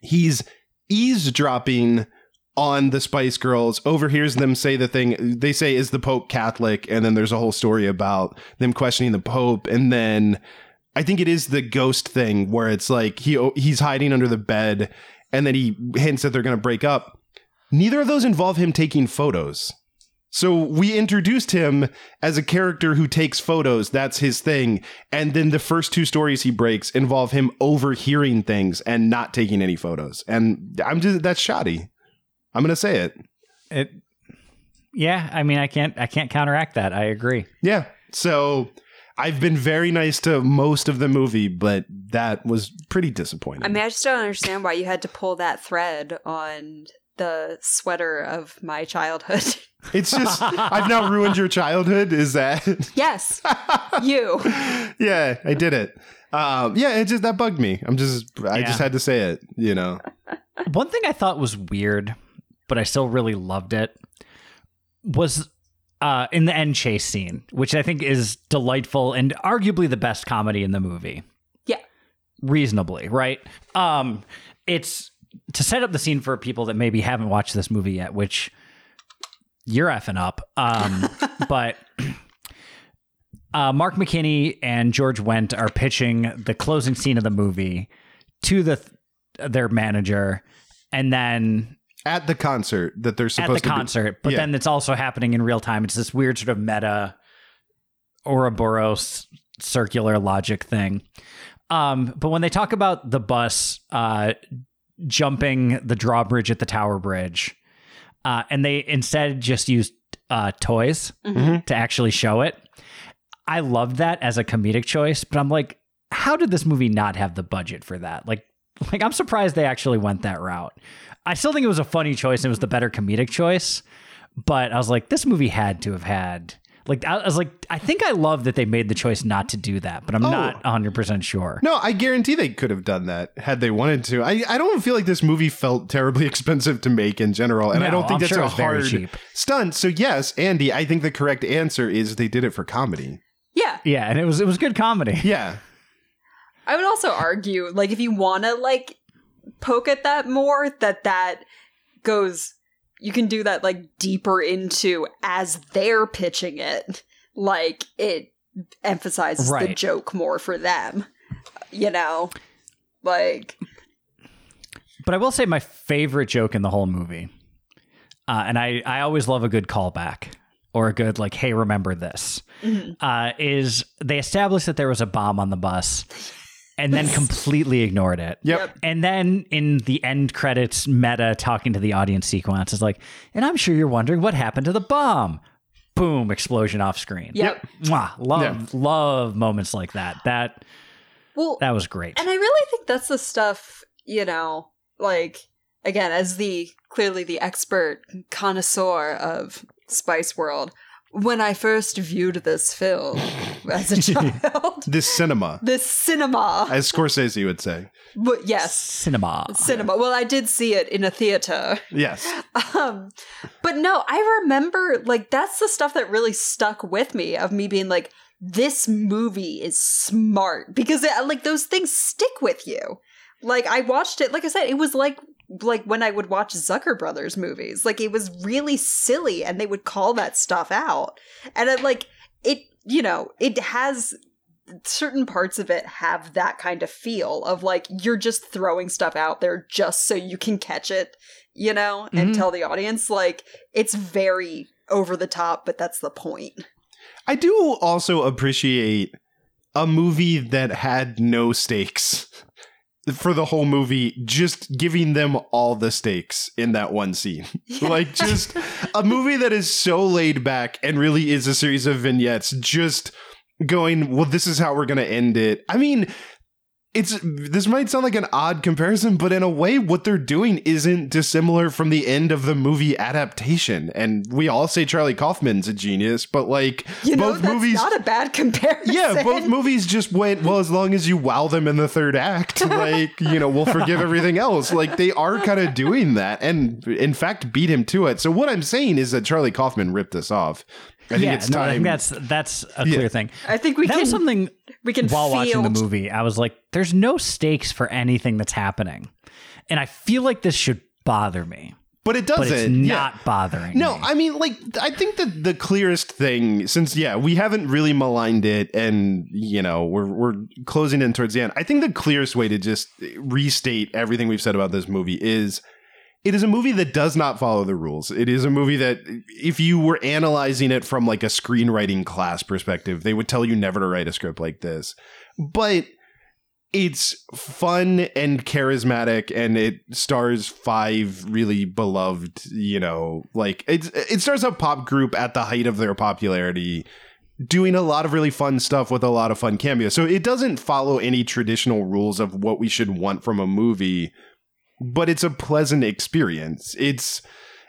he's eavesdropping on the Spice Girls, overhears them say the thing they say is the Pope Catholic, and then there's a whole story about them questioning the Pope, and then I think it is the ghost thing where it's like he he's hiding under the bed and then he hints that they're going to break up. Neither of those involve him taking photos. So we introduced him as a character who takes photos. That's his thing. And then the first two stories he breaks involve him overhearing things and not taking any photos. And I'm just that's shoddy. I'm going to say it. It, yeah, I mean, I can't, I can't counteract that. I agree. Yeah. So I've been very nice to most of the movie, but that was pretty disappointing. I mean, I just don't understand why you had to pull that thread on the sweater of my childhood. it's just I've now ruined your childhood. Is that? yes, you. yeah, I did it. Um, yeah, it just that bugged me. I'm just I Yeah. just had to say it. You know. One thing I thought was weird, but I still really loved it, was uh, in the end chase scene, which I think is delightful and arguably the best comedy in the movie. Yeah. Reasonably, right? Um, it's to set up the scene for people that maybe haven't watched this movie yet, which you're effing up. Um, but uh, Mark McKinney and George Wendt are pitching the closing scene of the movie to the their manager, and then At the concert that they're at supposed the to be- at the concert, but Yeah. then it's also happening in real time. It's this weird sort of meta Ouroboros circular logic thing. Um, but when they talk about the bus uh, jumping the drawbridge at the Tower Bridge, uh, and they instead just used uh, toys Mm-hmm. to actually show it, I loved that as a comedic choice. But I'm like, how did this movie not have the budget for that? Like, like I'm surprised they actually went that route. I still think it was a funny choice and it was the better comedic choice. But I was like, this movie had to have had like I was like, I think I love that they made the choice not to do that, but I'm Oh. not 100 percent sure. No, I guarantee they could have done that had they wanted to. I, I don't feel like this movie felt terribly expensive to make in general, and I don't think I'm that's sure a hard cheap. stunt. So yes, Andy, I think the correct answer is they did it for comedy. Yeah. Yeah, and it was it was good comedy. Yeah, I would also argue, like, if you want to, like, poke at that more, that that goes, you can do that, like, deeper into as they're pitching it. Like, it emphasizes the joke more for them. You know? Like, But I will say my favorite joke in the whole movie, uh, and I, I always love a good callback or a good like, hey, remember this, uh, is they established that there was a bomb on the bus and then completely ignored it. Yep. And then in the end credits, Meta talking to the audience sequence is like, and I'm sure you're wondering what happened to the bomb. Boom, explosion off screen. Yep. Mwah, love, Yeah. love moments like that. That well, that was great. And I really think that's the stuff, you know, like again, as the clearly the expert connoisseur of Spice World, when I first viewed this film as a child, this cinema, this cinema, as Scorsese would say. but yes, Cinema. cinema. Well, I did see it in a theater. Yes, Um, but no, I remember like that's the stuff that really stuck with me of me being like, this movie is smart because it, like those things stick with you. Like I watched it, like I said, it was like like when I would watch Zucker Brothers movies. Like it was really silly, and they would call that stuff out, and it like it, you know, it has certain parts of it have that kind of feel of like you're just throwing stuff out there just so you can catch it, you know, and Mhm. tell the audience like it's very over the top, but that's the point. I do also appreciate a movie that had no stakes for the whole movie, just giving them all the stakes in that one scene. like, just a movie that is so laid back and really is a series of vignettes, just going, well, this is how we're going to end it. I mean, it's this might sound like an odd comparison, but in a way, what they're doing isn't dissimilar from the end of the movie adaptation. And we all say Charlie Kaufman's a genius, but like You know, both that's movies, not a bad comparison. yeah, both movies just went well as long as you wow them in the third act, like you know, we'll forgive everything else. Like they are kind of doing that, and in fact, beat him to it. So what I'm saying is that Charlie Kaufman ripped this off. I think yeah, it's no, I think that's that's a Yeah. clear thing. I think we that can was something we can while watching the movie. I was like, "There's no stakes for anything that's happening," and I feel like this should bother me but it doesn't. but it's yeah. not bothering. No, me. I mean, like, I think that the clearest thing, since yeah, we haven't really maligned it, and you know, we're we're closing in towards the end. I think the clearest way to just restate everything we've said about this movie is. It is a movie that does not follow the rules. It is a movie that, if you were analyzing it from like a screenwriting class perspective, they would tell you never to write a script like this. But it's fun and charismatic and it stars five really beloved you know like it's it stars a pop group at the height of their popularity doing a lot of really fun stuff with a lot of fun cameos so it doesn't follow any traditional rules of what we should want from a movie but it's a pleasant experience it's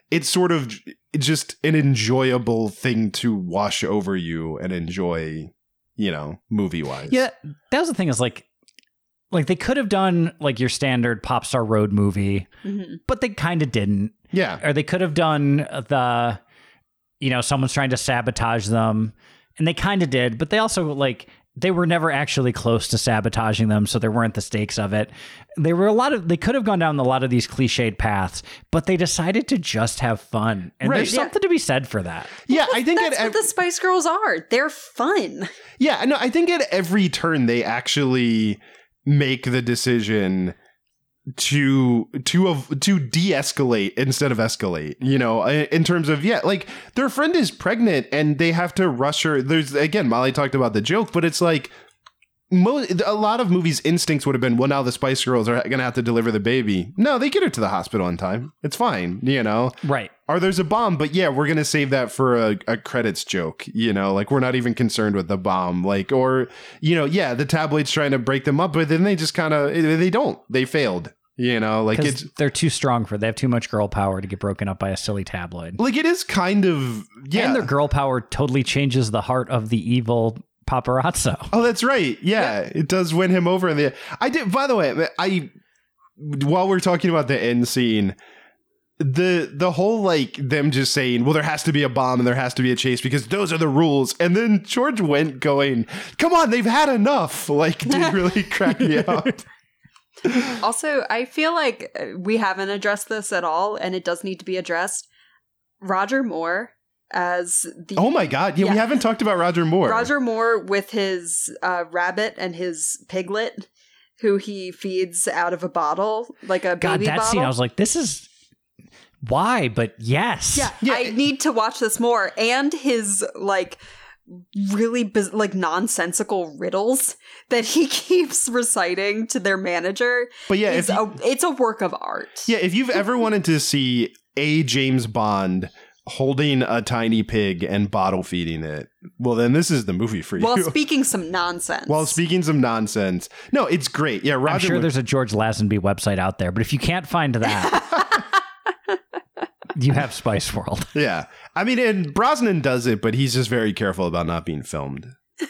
it's sort of just an enjoyable thing to wash over you and enjoy you know movie wise Yeah, that was the thing. Is like, like they could have done like your standard pop star road movie, mm-hmm. but they kind of didn't. yeah Or they could have done the, you know, someone's trying to sabotage them, and they kind of did, but they also like they were never actually close to sabotaging them, so there weren't the stakes of it. They were a lot of they could have gone down a lot of these cliched paths, but they decided to just have fun, and Right, there's yeah. something to be said for that. yeah i think That's at what the Spice Girls are. They're fun. Yeah, no, I think at every turn they actually make the decision to to of to de-escalate instead of escalate you know in terms of yeah like their friend is pregnant and they have to rush her there's again molly talked about the joke but it's like mo- a lot of movies instincts would have been well now the spice girls are gonna have to deliver the baby no they get her to the hospital in time it's fine you know Right. or there's a bomb, but yeah, we're gonna save that for a, a credits joke. You know, like we're not even concerned with the bomb. Like, or you know, yeah, the tabloids trying to break them up, but then they just kind of they don't. They failed. You know, like it's they're too strong for. They have too much girl power to get broken up by a silly tabloid. like it is kind of yeah. And their girl power totally changes the heart of the evil paparazzo. Oh, that's right. Yeah, it does win him over in the. I did. By the way, I while we're talking about the end scene, the the whole like them just saying, well, there has to be a bomb and there has to be a chase because those are the rules, and then George Wendt going, come on, they've had enough. Like, did really crack me up. Also, I feel like uh, we haven't addressed this at all, and it does need to be addressed. Roger Moore as the Oh my god, yeah, we haven't talked about Roger Moore. Roger Moore with his uh, rabbit and his piglet, who he feeds out of a bottle, like a God, baby that bottle. scene, I was like, this is why, but yes. yeah, Yeah, I it- need to watch this more. And his like really biz- like nonsensical riddles that he keeps reciting to their manager. But yeah, is if you- a, it's a work of art. Yeah, if you've ever wanted to see a James Bond holding a tiny pig and bottle feeding it, well, then this is the movie for you. While speaking some nonsense. While speaking some nonsense. No, it's great. Yeah, Roger. I'm sure Moore- there's a George Lazenby website out there, but if you can't find that, you have Spice World. Yeah, I mean, and Brosnan does it, but he's just very careful about not being filmed.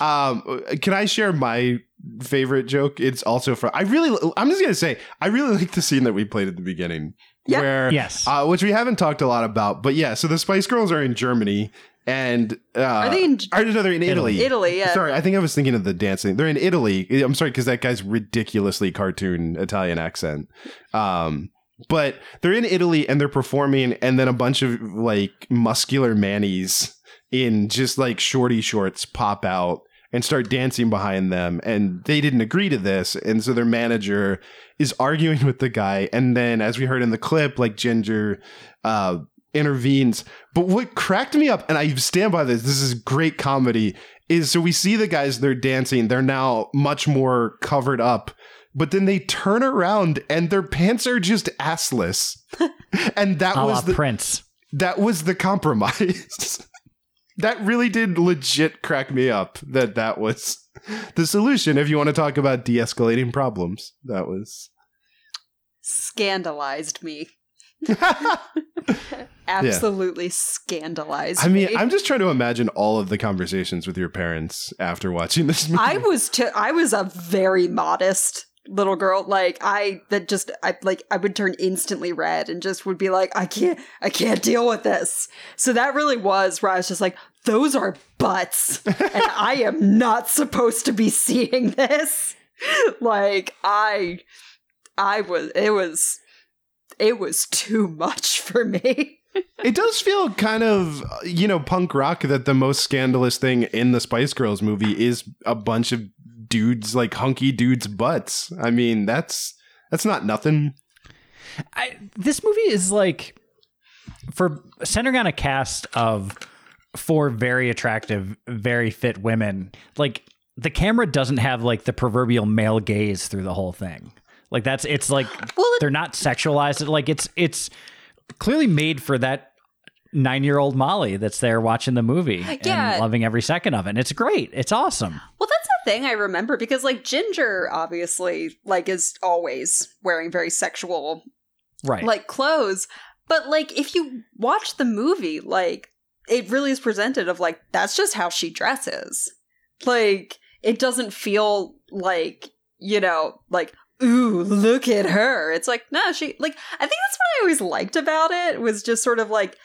um, can I share my favorite joke? It's also from. I really. I'm just gonna say I really like the scene that we played at the beginning. Yeah. Where Yes. uh, which we haven't talked a lot about, but yeah. So the Spice Girls are in Germany, and uh, Are they in- Or no, they're in Italy. Italy, yeah. Sorry, I think I was thinking of the dancing. They're in Italy. I'm sorry because that guy's ridiculously cartoon Italian accent. Um, but they're in Italy and they're performing, and then a bunch of like muscular mannies in just like shorty shorts pop out and start dancing behind them. And they didn't agree to this. And so their manager is arguing with the guy. And then, as we heard in the clip, like Ginger uh, intervenes. But what cracked me up, and I stand by this, this is great comedy, is so we see the guys, they're dancing, they're now much more covered up. But then they turn around and their pants are just assless. and that A was the Prince. that was the compromise. that really did legit crack me up that that was the solution if you want to talk about de-escalating problems. That was Scandalized me. Absolutely scandalized me. I mean, me. I'm just trying to imagine all of the conversations with your parents after watching this movie. I was t- I was a very modest little girl like I that just I like I would turn instantly red and just would be like I can't I can't deal with this. So that really was where I was just like those are butts and I am not supposed to be seeing this. Like I I was it was it was too much for me. It does feel kind of, you know, punk rock that the most scandalous thing in the Spice Girls movie is a bunch of dudes, like hunky dudes' butts. I mean, that's that's not nothing. I, this movie is like for centering on a cast of four very attractive, very fit women. Like the camera doesn't have like the proverbial male gaze through the whole thing. Like that's it's like Well, it- they're not sexualized. Like it's it's clearly made for that nine year old Molly that's there watching the movie Yeah. and loving every second of it. And it's great. It's awesome. Well, that's the thing I remember because like Ginger obviously like is always wearing very sexual Right. like clothes, but like if you watch the movie, like it really is presented of like that's just how she dresses. Like it doesn't feel like, you know, like ooh, look at her. It's like no, she like I think that's what I always liked about it was just sort of like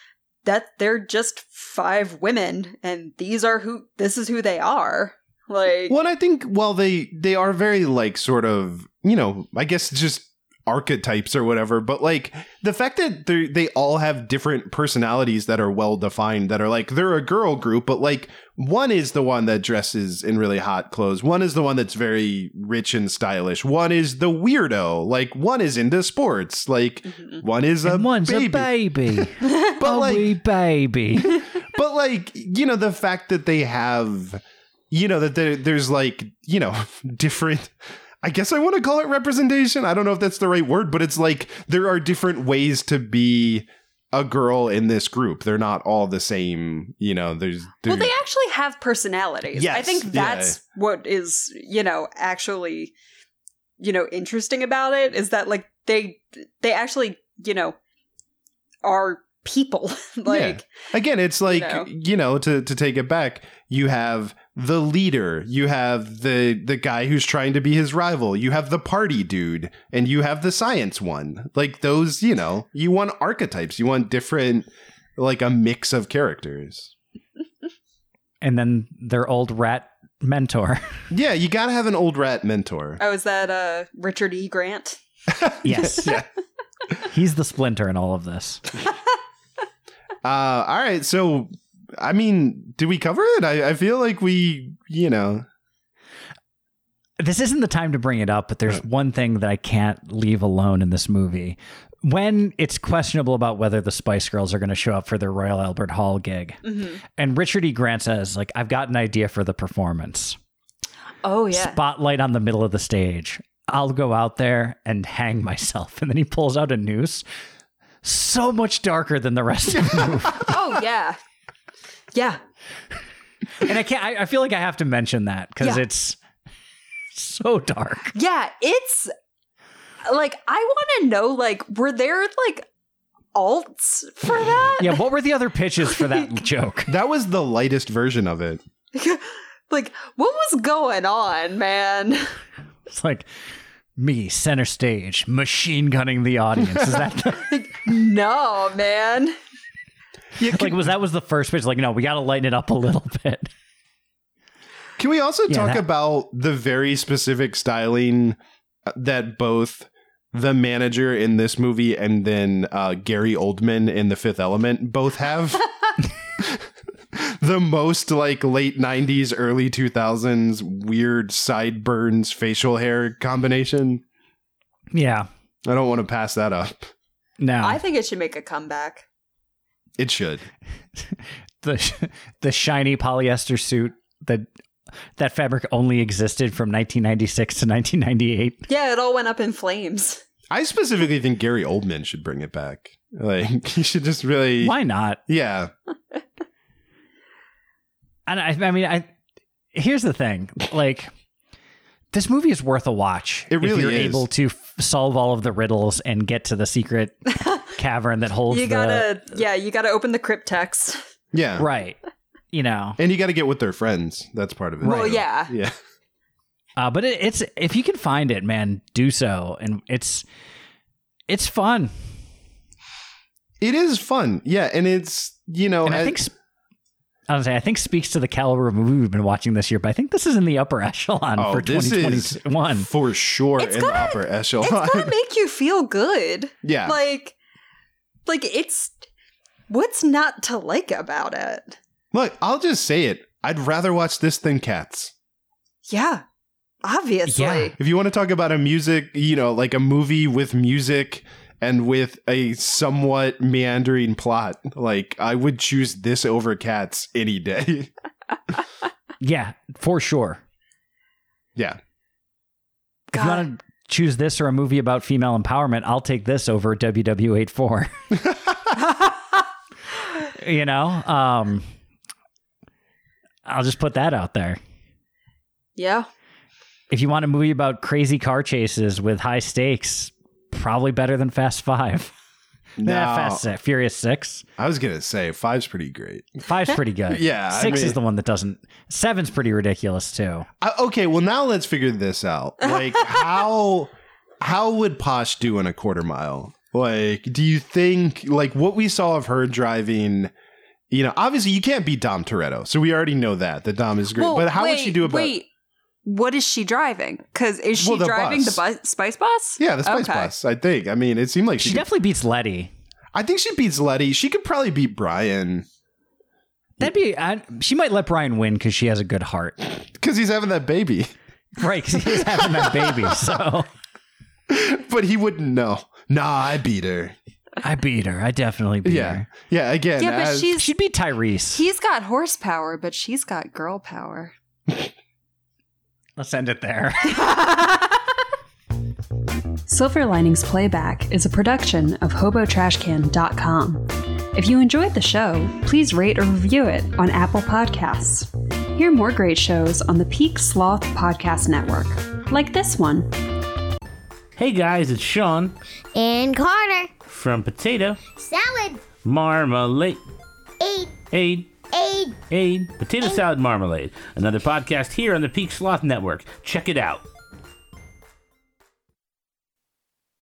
that they're just five women and these are who this is who they are. Like Well, and I think while they they are very like sort of you know I guess just archetypes or whatever, but like the fact that they they all have different personalities that are well defined that are like they're a girl group, but like one is the one that dresses in really hot clothes, one is the one that's very rich and stylish, one is the weirdo, like one is into sports, like mm-hmm. one is a and one's baby. a baby. but a like baby. but like you know the fact that they have you know that there, there's like you know different i guess i want to call it representation i don't know if that's the right word but it's like there are different ways to be a girl in this group they're not all the same you know there's, Well, they actually have personalities. I Yes, think yeah. that's what is, you know, actually, you know, interesting about it is that like they they actually, you know, are people. like again it's like know. you know, to to take it back you have the leader you have the the guy who's trying to be his rival you have the party dude and you have the science one like those you know you want archetypes you want different like a mix of characters and then their old rat mentor. yeah you gotta have an old rat mentor oh, is that uh Richard E. Grant? Yes. yeah He's the splinter in all of this. uh all right so i mean did we cover it i, I feel like we you know This isn't the time to bring it up, but there's one thing that I can't leave alone in this movie. When it's questionable about whether the Spice Girls are going to show up for their Royal Albert Hall gig, mm-hmm. and Richard E. Grant says, like, I've got an idea for the performance. Oh yeah. Spotlight on the middle of the stage. I'll go out there and hang myself. And then he pulls out a noose. So much darker than the rest of the movie. oh yeah. Yeah. And I can't, I, I feel like I have to mention that because Yeah. it's so dark. Yeah, it's like I want to know like were there like alts for that? Yeah, what were the other pitches for that joke? that was the lightest version of it like what was going on, man? It's like me, center stage, machine gunning the audience. Is that the, no, man. Like was that was the first pitch? Like, no, we got to lighten it up a little bit. Can we also Yeah, talk that- about the very specific styling uh, that both the manager in this movie and then uh, Gary Oldman in The Fifth Element both have? the most like late 90s, early 2000s weird sideburns facial hair combination. Yeah, I don't want to pass that up. no, I think it should make a comeback. It should. the the shiny polyester suit that that fabric only existed from 1996 to 1998. Yeah, it all went up in flames. I specifically think Gary Oldman should bring it back. Like he should just really Why not? Yeah. And I, I mean, I here's the thing, like. This movie is worth a watch. It really if you're is. able to f- solve all of the riddles and get to the secret cavern that holds You gotta, yeah, you gotta open the cryptex. Yeah. right. You know, And you got to get with their friends. That's part of it. Well, yeah. Yeah. Uh, but it, it's if you can find it, man, do so, and it's it's fun. It is fun. Yeah. And it's, you know, And I as- think, sp- I was say I think speaks to the caliber of movie we've been watching this year, but I think this is in the upper echelon Oh, for this is 2021. for sure It's in gotta- the upper echelon. It's gonna make you feel good. Yeah. Like, like it's what's not to like about it? Look, I'll just say it. I'd rather watch this than Cats. Yeah, obviously. Yeah. If you want to talk about a music, you know, like a movie with music and with a somewhat meandering plot, like I would choose this over Cats any day. Yeah, for sure. yeah. If you want to choose this or a movie about female empowerment, I'll take this over WW84. you know, um, I'll just put that out there. Yeah. If you want a movie about crazy car chases with high stakes, probably better than Fast Five. Nah, Fast Six, Furious Six. I was gonna say five's pretty great. Five's pretty good. Yeah, I six mean- is the one that doesn't. Seven's pretty ridiculous too. Uh, okay, well now let's figure this out. Like how how would Posh do in a quarter mile? Like, do you think like what we saw of her driving? You know, obviously you can't beat Dom Toretto, so we already know that that Dom is great. Well, but how would she do about? Wait, what is she driving? Because is she Well, the driving bus. the bus, Spice Bus? Yeah, the Spice Okay. Bus. I think. I mean, it seemed like she. She could- definitely beats Letty. I think she beats Letty. She could probably beat Brian That'd be. I, she might let Brian win because she has a good heart. because he's having that baby, Right, because he's having that baby. So but he wouldn't know. Nah, I beat her. I beat her. I definitely beat Yeah, her. yeah. Again, Yeah, but as- she's She'd beat Tyrese. he's got horsepower, but she's got girl power. Let's end it there. Silver Linings Playback is a production of HoboTrashCan.com. If you enjoyed the show, please rate or review it on Apple Podcasts. Hear more great shows on the Peak Sloth Podcast Network, like this one. Hey guys, it's Sean And Carter. from Potato Salad. Marmalade. Eight. Eight. Aid, Aid. potato salad marmalade. Another podcast here on the Peak Sloth Network. Check it out.